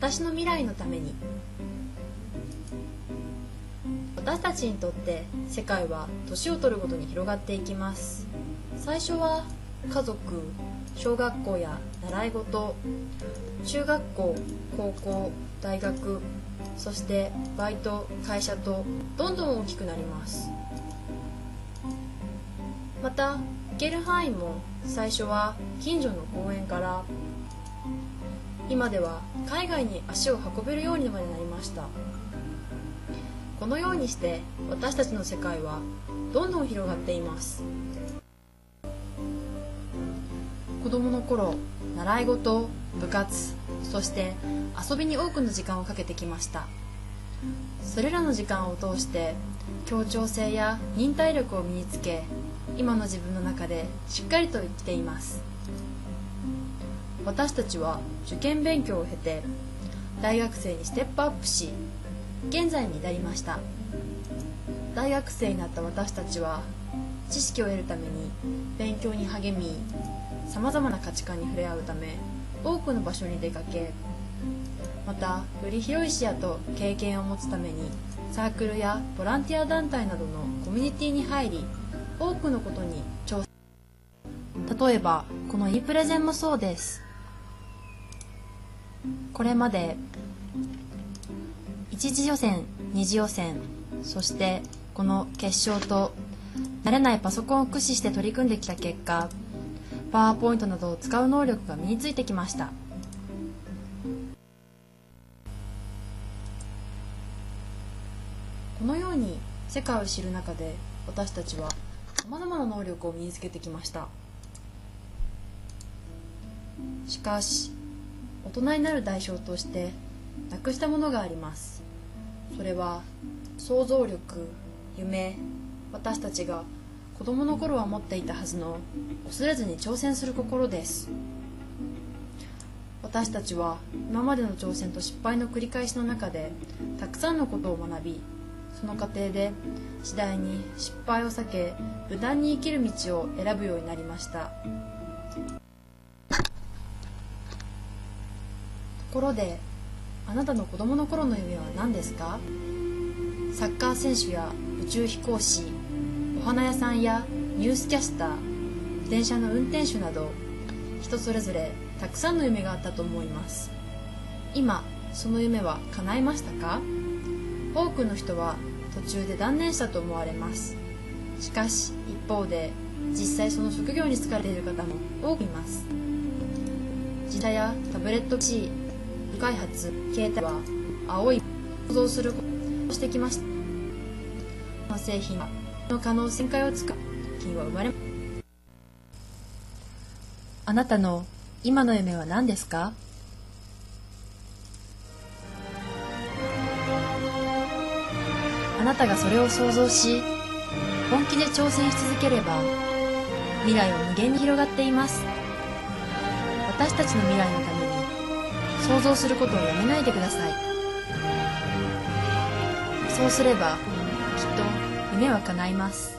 私の未来のために。私たちにとって世界は年を取るごとに広がっていきます。最初は家族小学校や習い事中学校高校大学そしてバイト会社とどんどん大きくなります。また行ける範囲も最初は近所の公園から。今では海外に足を運べるようにまでなりました。このようにして私たちの世界はどんどん広がっています。子供の頃習い事部活そして遊びに多くの時間をかけてきました。それらの時間を通して協調性や忍耐力を身につけ今の自分の中でしっかりと生きています。私たちは受験勉強を経て大学生にステップアップし現在に至りました。大学生になった私たちは知識を得るために勉強に励みさまざまな価値観に触れ合うため多くの場所に出かけまたより広い視野と経験を持つためにサークルやボランティア団体などのコミュニティに入り多くのことに挑戦。例えばこの e プレゼンもそうです。これまで一次予選二次予選そしてこの決勝と慣れないパソコンを駆使して取り組んできた結果パワーポイントなどを使う能力が身についてきました。このように世界を知る中で私たちはさまざまな能力を身につけてきました。しかし大人になる代償としてなくしたものがあります。それは想像力夢私たちが子供の頃は持っていたはずの恐れずに挑戦する心です。私たちは今までの挑戦と失敗の繰り返しの中でたくさんのことを学びその過程で次第に失敗を避け無難に生きる道を選ぶようになりました。ころであなたの子供の頃の夢は何ですか？サッカー選手や宇宙飛行士お花屋さんやニュースキャスター電車の運転手など人それぞれたくさんの夢があったと思います。今その夢は叶いましたか？多くの人は途中で断念したと思われます。しかし一方で実際その職業に就かれている方も多くいます。自動やタブレット PC 開発携帯は青い想像することをしてきました。製品はの可能性を使う金は生まれあなたの今の夢は何ですか？あなたがそれを想像し本気で挑戦し続ければ未来は無限に広がっています。私たちの未来のため想像することをやめないでください。そうすればきっと夢は叶います。